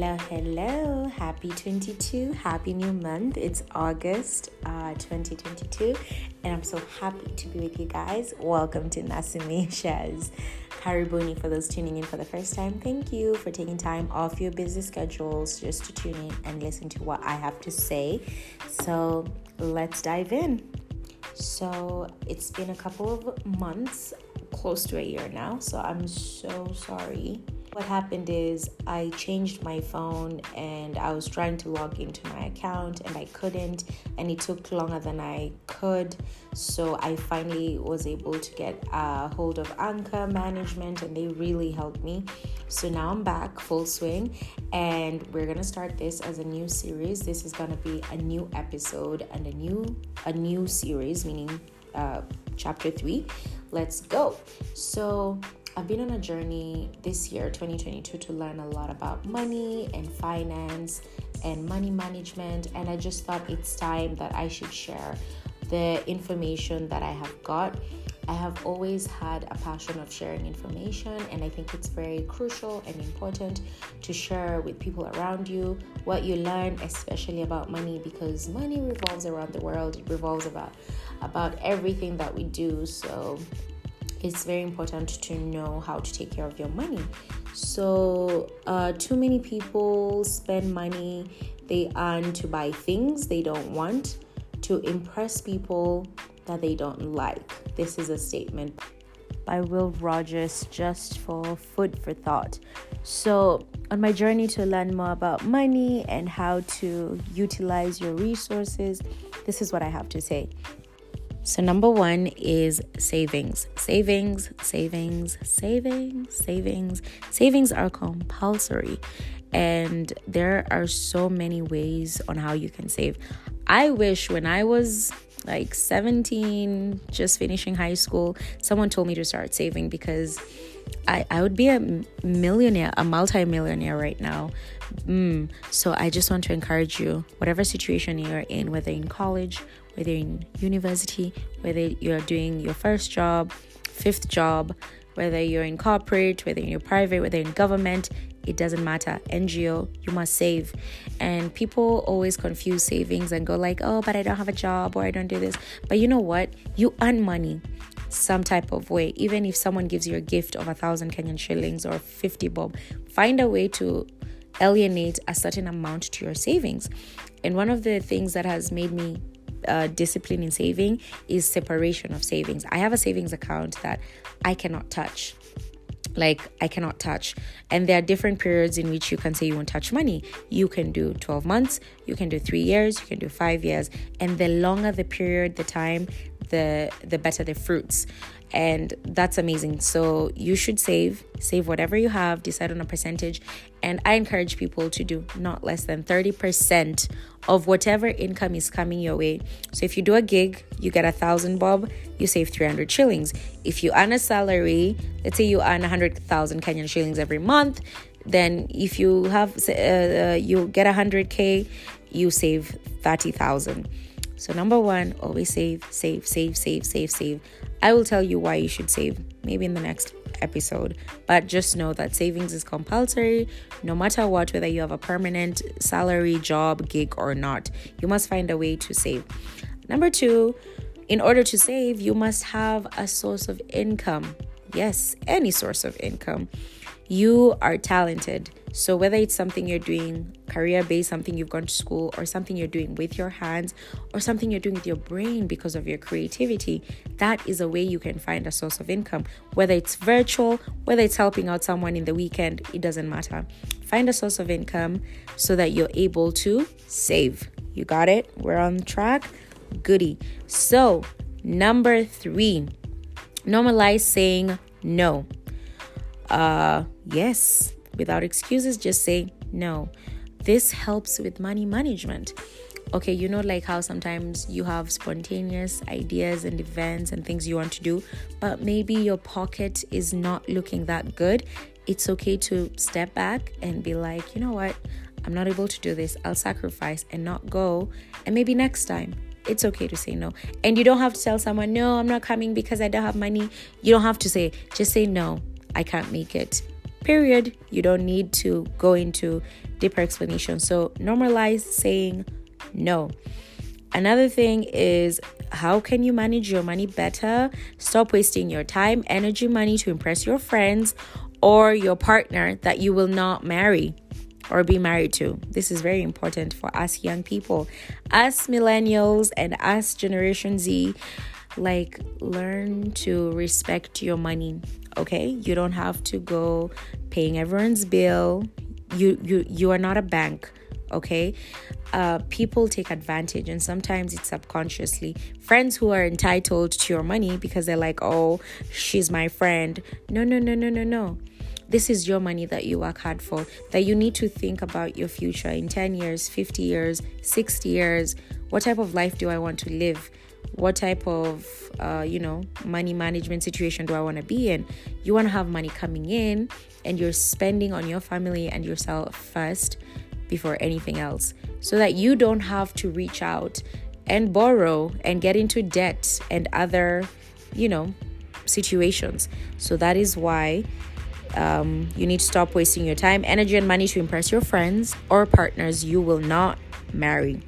Hello, hello. Happy 22. Happy new month. It's August uh, 2022, and I'm so happy to be with you guys. Welcome to Nasimesha's Karibuni for those tuning in for the first time. Thank you for taking time off your busy schedules just to tune in and listen to what I have to say. So, let's dive in. So, it's been a couple of months, close to a year now. So, I'm so sorry what happened is I changed my phone and I was trying to log into my account and I couldn't, and it took longer than I could. So I finally was able to get a hold of Anchor Management, and they really helped me. So now I'm back full swing, and we're gonna start this as a new series. This is gonna be a new episode and a new a new series, meaning uh, chapter three. Let's go. So I've been on a journey this year, 2022, to learn a lot about money and finance and money management. And I just thought it's time that I should share the information that I have got. I have always had a passion of sharing information, and I think it's very crucial and important to share with people around you what you learn, especially about money, because money revolves around the world. It revolves about about everything that we do. So it's very important to know how to take care of your money. So, uh, too many people spend money they earn to buy things they don't want, to impress people that they don't like. This is a statement by Will Rogers just for food for thought. So, on my journey to learn more about money and how to utilize your resources, this is what I have to say. So, number one is savings. Savings, savings, savings, savings. Savings are compulsory, and there are so many ways on how you can save. I wish when I was like 17, just finishing high school, someone told me to start saving because I, I would be a millionaire, a multi-millionaire right now. Mm. So I just want to encourage you, whatever situation you're in, whether in college, whether in university, whether you're doing your first job, fifth job, whether you're in corporate, whether you're private, whether in government, it doesn't matter. NGO, you must save. And people always confuse savings and go like, "Oh, but I don't have a job or I don't do this." But you know what? You earn money some type of way. Even if someone gives you a gift of a thousand Kenyan shillings or 50 bob, find a way to alienate a certain amount to your savings. And one of the things that has made me uh, discipline in saving is separation of savings. I have a savings account that I cannot touch. Like, I cannot touch. And there are different periods in which you can say you won't touch money. You can do 12 months, you can do three years, you can do five years. And the longer the period, the time, the the better the fruits and that's amazing. So you should save save whatever you have decide on a percentage. And i encourage people to do not less than 30% of whatever income is coming your way. So if you do a gig you get a thousand bob you save 300 shillings. If you earn a salary let's say you earn 100000 kenyan shillings every month then if you have uh, uh you get 100k you save 30000 so, number one, always save, save, save, save, save, save. I will tell you why you should save maybe in the next episode, but just know that savings is compulsory no matter what, whether you have a permanent salary, job, gig, or not. You must find a way to save. Number two, in order to save, you must have a source of income. Yes, any source of income. You are talented. So, whether it's something you're doing career based, something you've gone to school, or something you're doing with your hands, or something you're doing with your brain because of your creativity, that is a way you can find a source of income. Whether it's virtual, whether it's helping out someone in the weekend, it doesn't matter. Find a source of income so that you're able to save. You got it? We're on track. Goody. So, number three, normalize saying no. Uh, yes without excuses, just say no. This helps with money management. Okay, you know, like how sometimes you have spontaneous ideas and events and things you want to do, but maybe your pocket is not looking that good. It's okay to step back and be like, you know what, I'm not able to do this. I'll sacrifice and not go. And maybe next time it's okay to say no. And you don't have to tell someone, no, I'm not coming because I don't have money. You don't have to say, just say no, I can't make it Period. You don't need to go into deeper explanation. So normalize saying no. Another thing is how can you manage your money better? Stop wasting your time, energy, money to impress your friends or your partner that you will not marry or be married to. This is very important for us young people. Us millennials and us Generation Z, like learn to respect your money, okay? You don't have to go paying everyone's bill. You you you are not a bank okay uh, people take advantage and sometimes it's subconsciously friends who are entitled to your money because they're like oh she's my friend no no no no no no this is your money that you work hard for that you need to think about your future in 10 years 50 years 60 years. What type of life do i want to live? What type of uh, you know money management situation do i want to be in? You want to have money coming in and you're spending on your family and yourself first before anything else so that you don't have to reach out and borrow and get into debt and other, you know, situations. So that is why um, you need to stop wasting your time, energy, and money to impress your friends or partners you will not marry.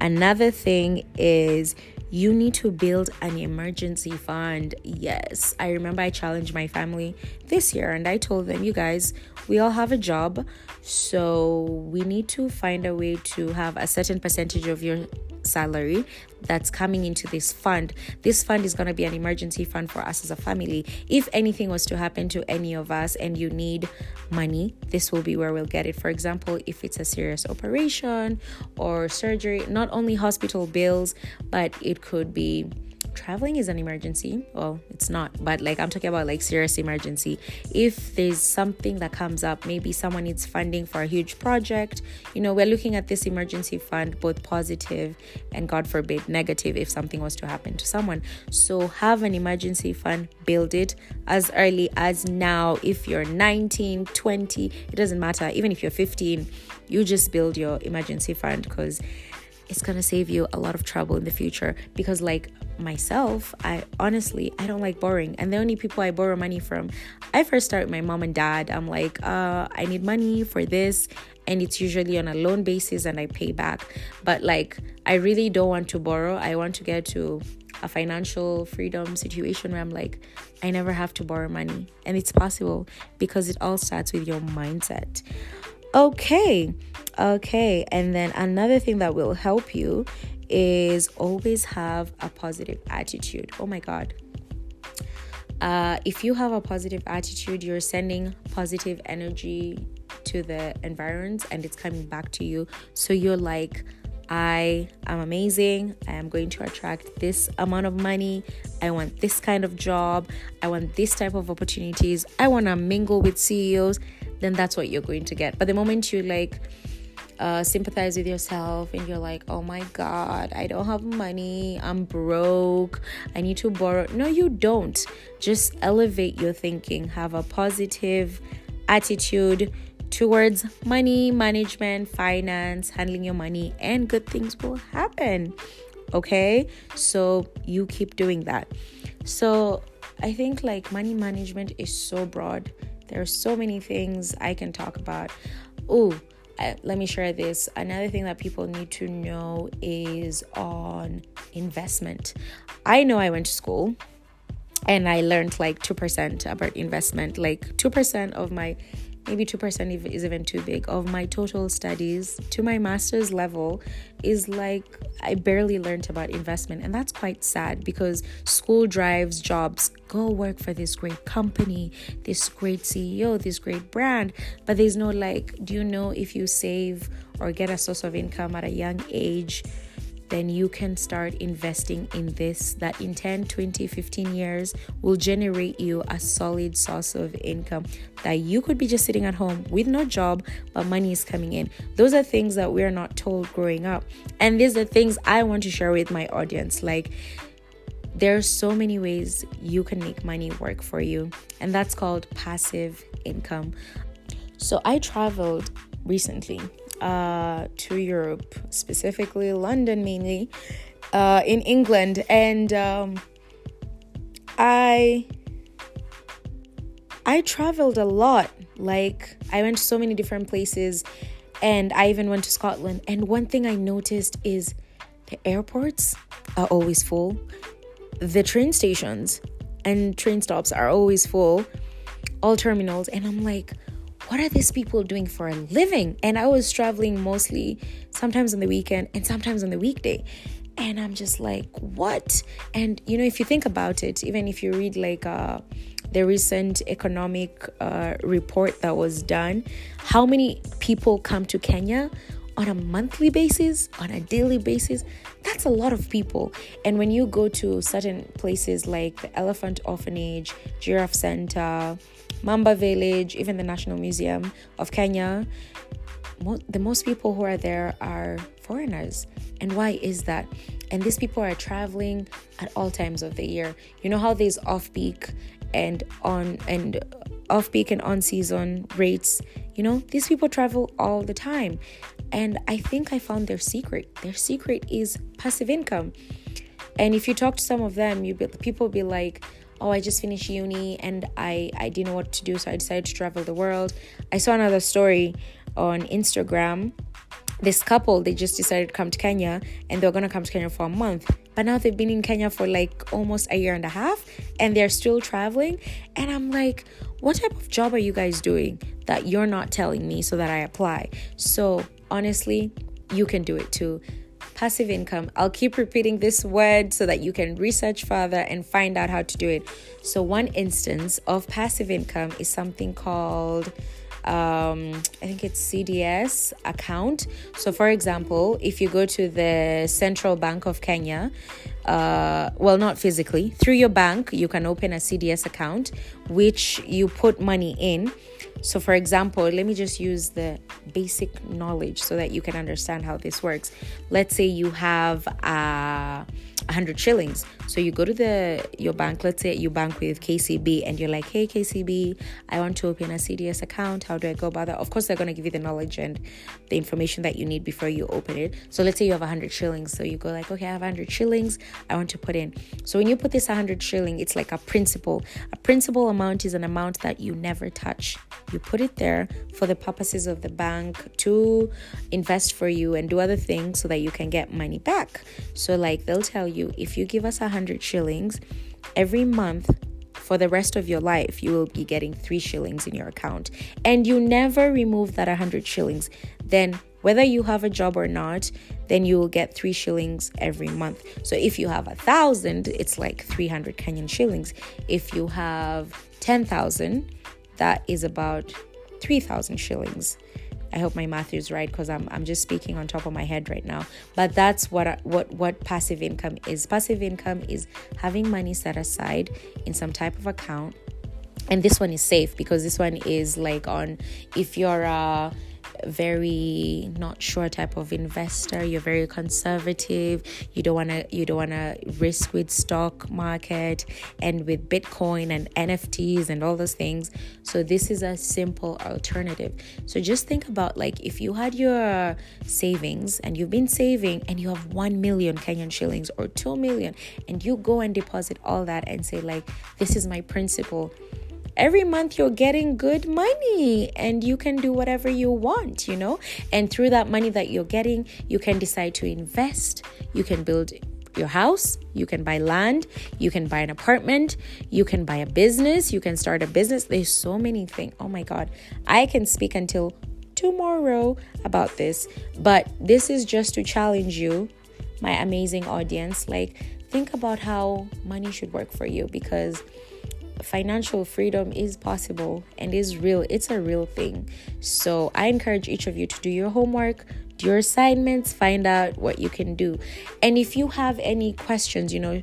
Another thing is you need to build an emergency fund. Yes, I remember I challenged my family this year and I told them, you guys, we all have a job, so we need to find a way to have a certain percentage of your salary that's coming into this fund. This fund is going to be an emergency fund for us as a family. If anything was to happen to any of us and you need money, this will be where we'll get it. For example, if it's a serious operation or surgery, not only hospital bills, but it could be traveling is an emergency. Well, it's not, but like I'm talking about like serious emergency. If there's something that comes up, maybe someone needs funding for a huge project, you know, we're looking at this emergency fund, both positive and God forbid, negative if something was to happen to someone. So have an emergency fund, build it as early as now. If you're 19, 20, it doesn't matter. Even if you're 15, you just build your emergency fund because it's gonna save you a lot of trouble in the future. Because like myself i honestly i don't like borrowing. And the only people i borrow money from i first start with my mom and dad. I'm like uh i need money for this and it's usually on a loan basis and i pay back. But like i really don't want to borrow. I want to get to a financial freedom situation where i'm like i never have to borrow money. And it's possible because it all starts with your mindset okay okay and then another thing that will help you is always have a positive attitude. Oh my God. Uh, if you have a positive attitude, you're sending positive energy to the environment and it's coming back to you. So you're like, I am amazing. I am going to attract this amount of money. I want this kind of job. I want this type of opportunities. I want to mingle with CEOs. Then that's what you're going to get. But the moment you like, uh, sympathize with yourself and you're like, oh my God, I don't have money, I'm broke, I need to borrow. No, you don't. Just elevate your thinking, have a positive attitude towards money management, finance, handling your money, and good things will happen. Okay, so you keep doing that. So I think like money management is so broad. There are so many things I can talk about. Oh, let me share this. Another thing that people need to know is on investment. I know I went to school and I learned like 2% about investment. Like 2% of my maybe 2% is even too big of my total studies to my master's level is like I barely learned about investment. And that's quite sad because school drives jobs go work for this great company this great CEO this great brand. But there's no like do you know if you save or get a source of income at a young age then you can start investing in this that in 10, 20, 15 years will generate you a solid source of income that you could be just sitting at home with no job, but money is coming in. Those are things that we're not told growing up. And these are things I want to share with my audience. Like, there are so many ways you can make money work for you, and that's called passive income. So, I traveled recently uh, to Europe, specifically London mainly, uh, in England, and um, I I traveled a lot. Like, I went to so many different places and I even went to Scotland. And one thing I noticed is the airports are always full, the train stations and train stops are always full, all terminals. And I'm like, what are these people doing for a living? And I was traveling mostly sometimes on the weekend and sometimes on the weekday. And I'm just like, what? And you know, if you think about it, even if you read like uh, the recent economic uh, report that was done, how many people come to Kenya on a monthly basis, on a daily basis? That's a lot of people. And when you go to certain places like the Elephant Orphanage, Giraffe Center, Mamba Village, even the National Museum of Kenya, the most people who are there are foreigners. And why is that? And these people are traveling at all times of the year. You know how there's off peak and on and off peak and on season rates. You know, these people travel all the time. And I think I found their secret. Their secret is passive income. And if you talk to some of them, you be, people be like, oh i just finished uni and i i didn't know what to do so i decided to travel the world i saw another story on instagram this couple they just decided to come to kenya and they're gonna come to kenya for a month but now they've been in kenya for like almost a year and a half and they're still traveling and i'm like what type of job are you guys doing that you're not telling me so that i apply so honestly you can do it too passive income. I'll keep repeating this word so that you can research further and find out how to do it. So, one instance of passive income is something called um, I think it's CDS account. So, for example, if you go to the Central Bank of Kenya, uh, well, not physically, through your bank, you can open a CDS account, which you put money in. So, for example, let me just use the basic knowledge so that you can understand how this works. Let's say you have a. Uh, 100 shillings. So you go to the your bank, let's say you bank with KCB and you're like, "Hey KCB, I want to open a CDS account. How do I go about that?" Of course, they're going to give you the knowledge and the information that you need before you open it. So let's say you have 100 shillings. So you go like, "Okay, I have 100 shillings. I want to put in." So when you put this 100 shilling, it's like a principal. A principal amount is an amount that you never touch. You put it there for the purposes of the bank to invest for you and do other things so that you can get money back. So like they'll tell you if you give us a hundred shillings every month for the rest of your life, you will be getting three shillings in your account, and you never remove that 100 shillings, then whether you have a job or not, then you will get three shillings every month. So if you have a thousand, it's like 300 Kenyan shillings. If you have 10,000, that is about 3,000 shillings. I hope my math is right because I'm I'm just speaking on top of my head right now. But that's what what what passive income is. Passive income is having money set aside in some type of account. And this one is safe because this one is like on if you're a very not sure type of investor. You're very conservative. You don't want to you don't want to risk with stock market and with bitcoin and nfts and all those things. So this is a simple alternative. So just think about like if you had your savings and you've been saving and you have 1 million kenyan shillings or 2 million and you go and deposit all that and say like this is my principal every month you're getting good money and you can do whatever you want, you know? And through that money that you're getting, you can decide to invest, you can build your house, you can buy land, you can buy an apartment, you can buy a business, you can start a business. There's so many things. Oh my God. I can speak until tomorrow about this, but this is just to challenge you, my amazing audience. Like, think about how money should work for you because financial freedom is possible and is real. It's a real thing. So I encourage each of you to do your homework, do your assignments, find out what you can do. And if you have any questions, you know,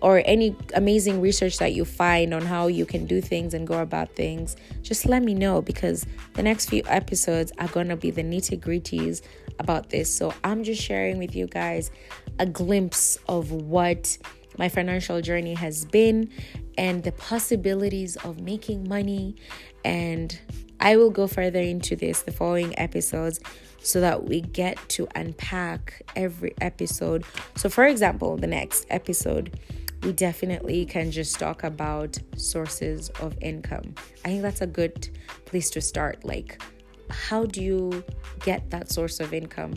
or any amazing research that you find on how you can do things and go about things, just let me know because the next few episodes are going to be the nitty gritties about this. So I'm just sharing with you guys a glimpse of what my financial journey has been and the possibilities of making money. And I will go further into this the following episodes so that we get to unpack every episode. So, for example, the next episode, we definitely can just talk about sources of income. I think that's a good place to start. Like, how do you get that source of income?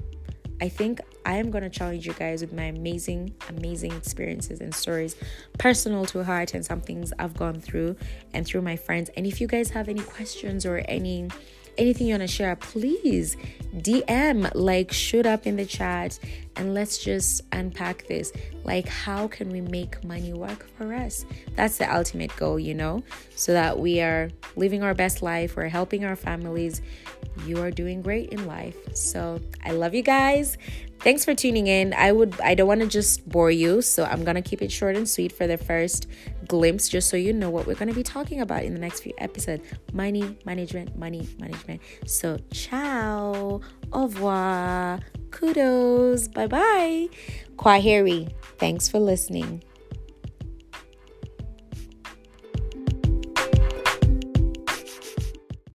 I think I am going to challenge you guys with my amazing, amazing experiences and stories, personal to heart, and some things I've gone through and through my friends. And if you guys have any questions or any anything you want to share, please DM, like, shoot up in the chat, and let's just unpack this. Like, how can we make money work for us? That's the ultimate goal, you know, so that we are living our best life, we're helping our families. You are doing great in life. So, I love you guys thanks for tuning in i would i don't want to just bore you so i'm gonna keep it short and sweet for the first glimpse just so you know what we're gonna be talking about in the next few episodes money management money management so ciao au revoir. Kudos. Bye bye kwaheri thanks for listening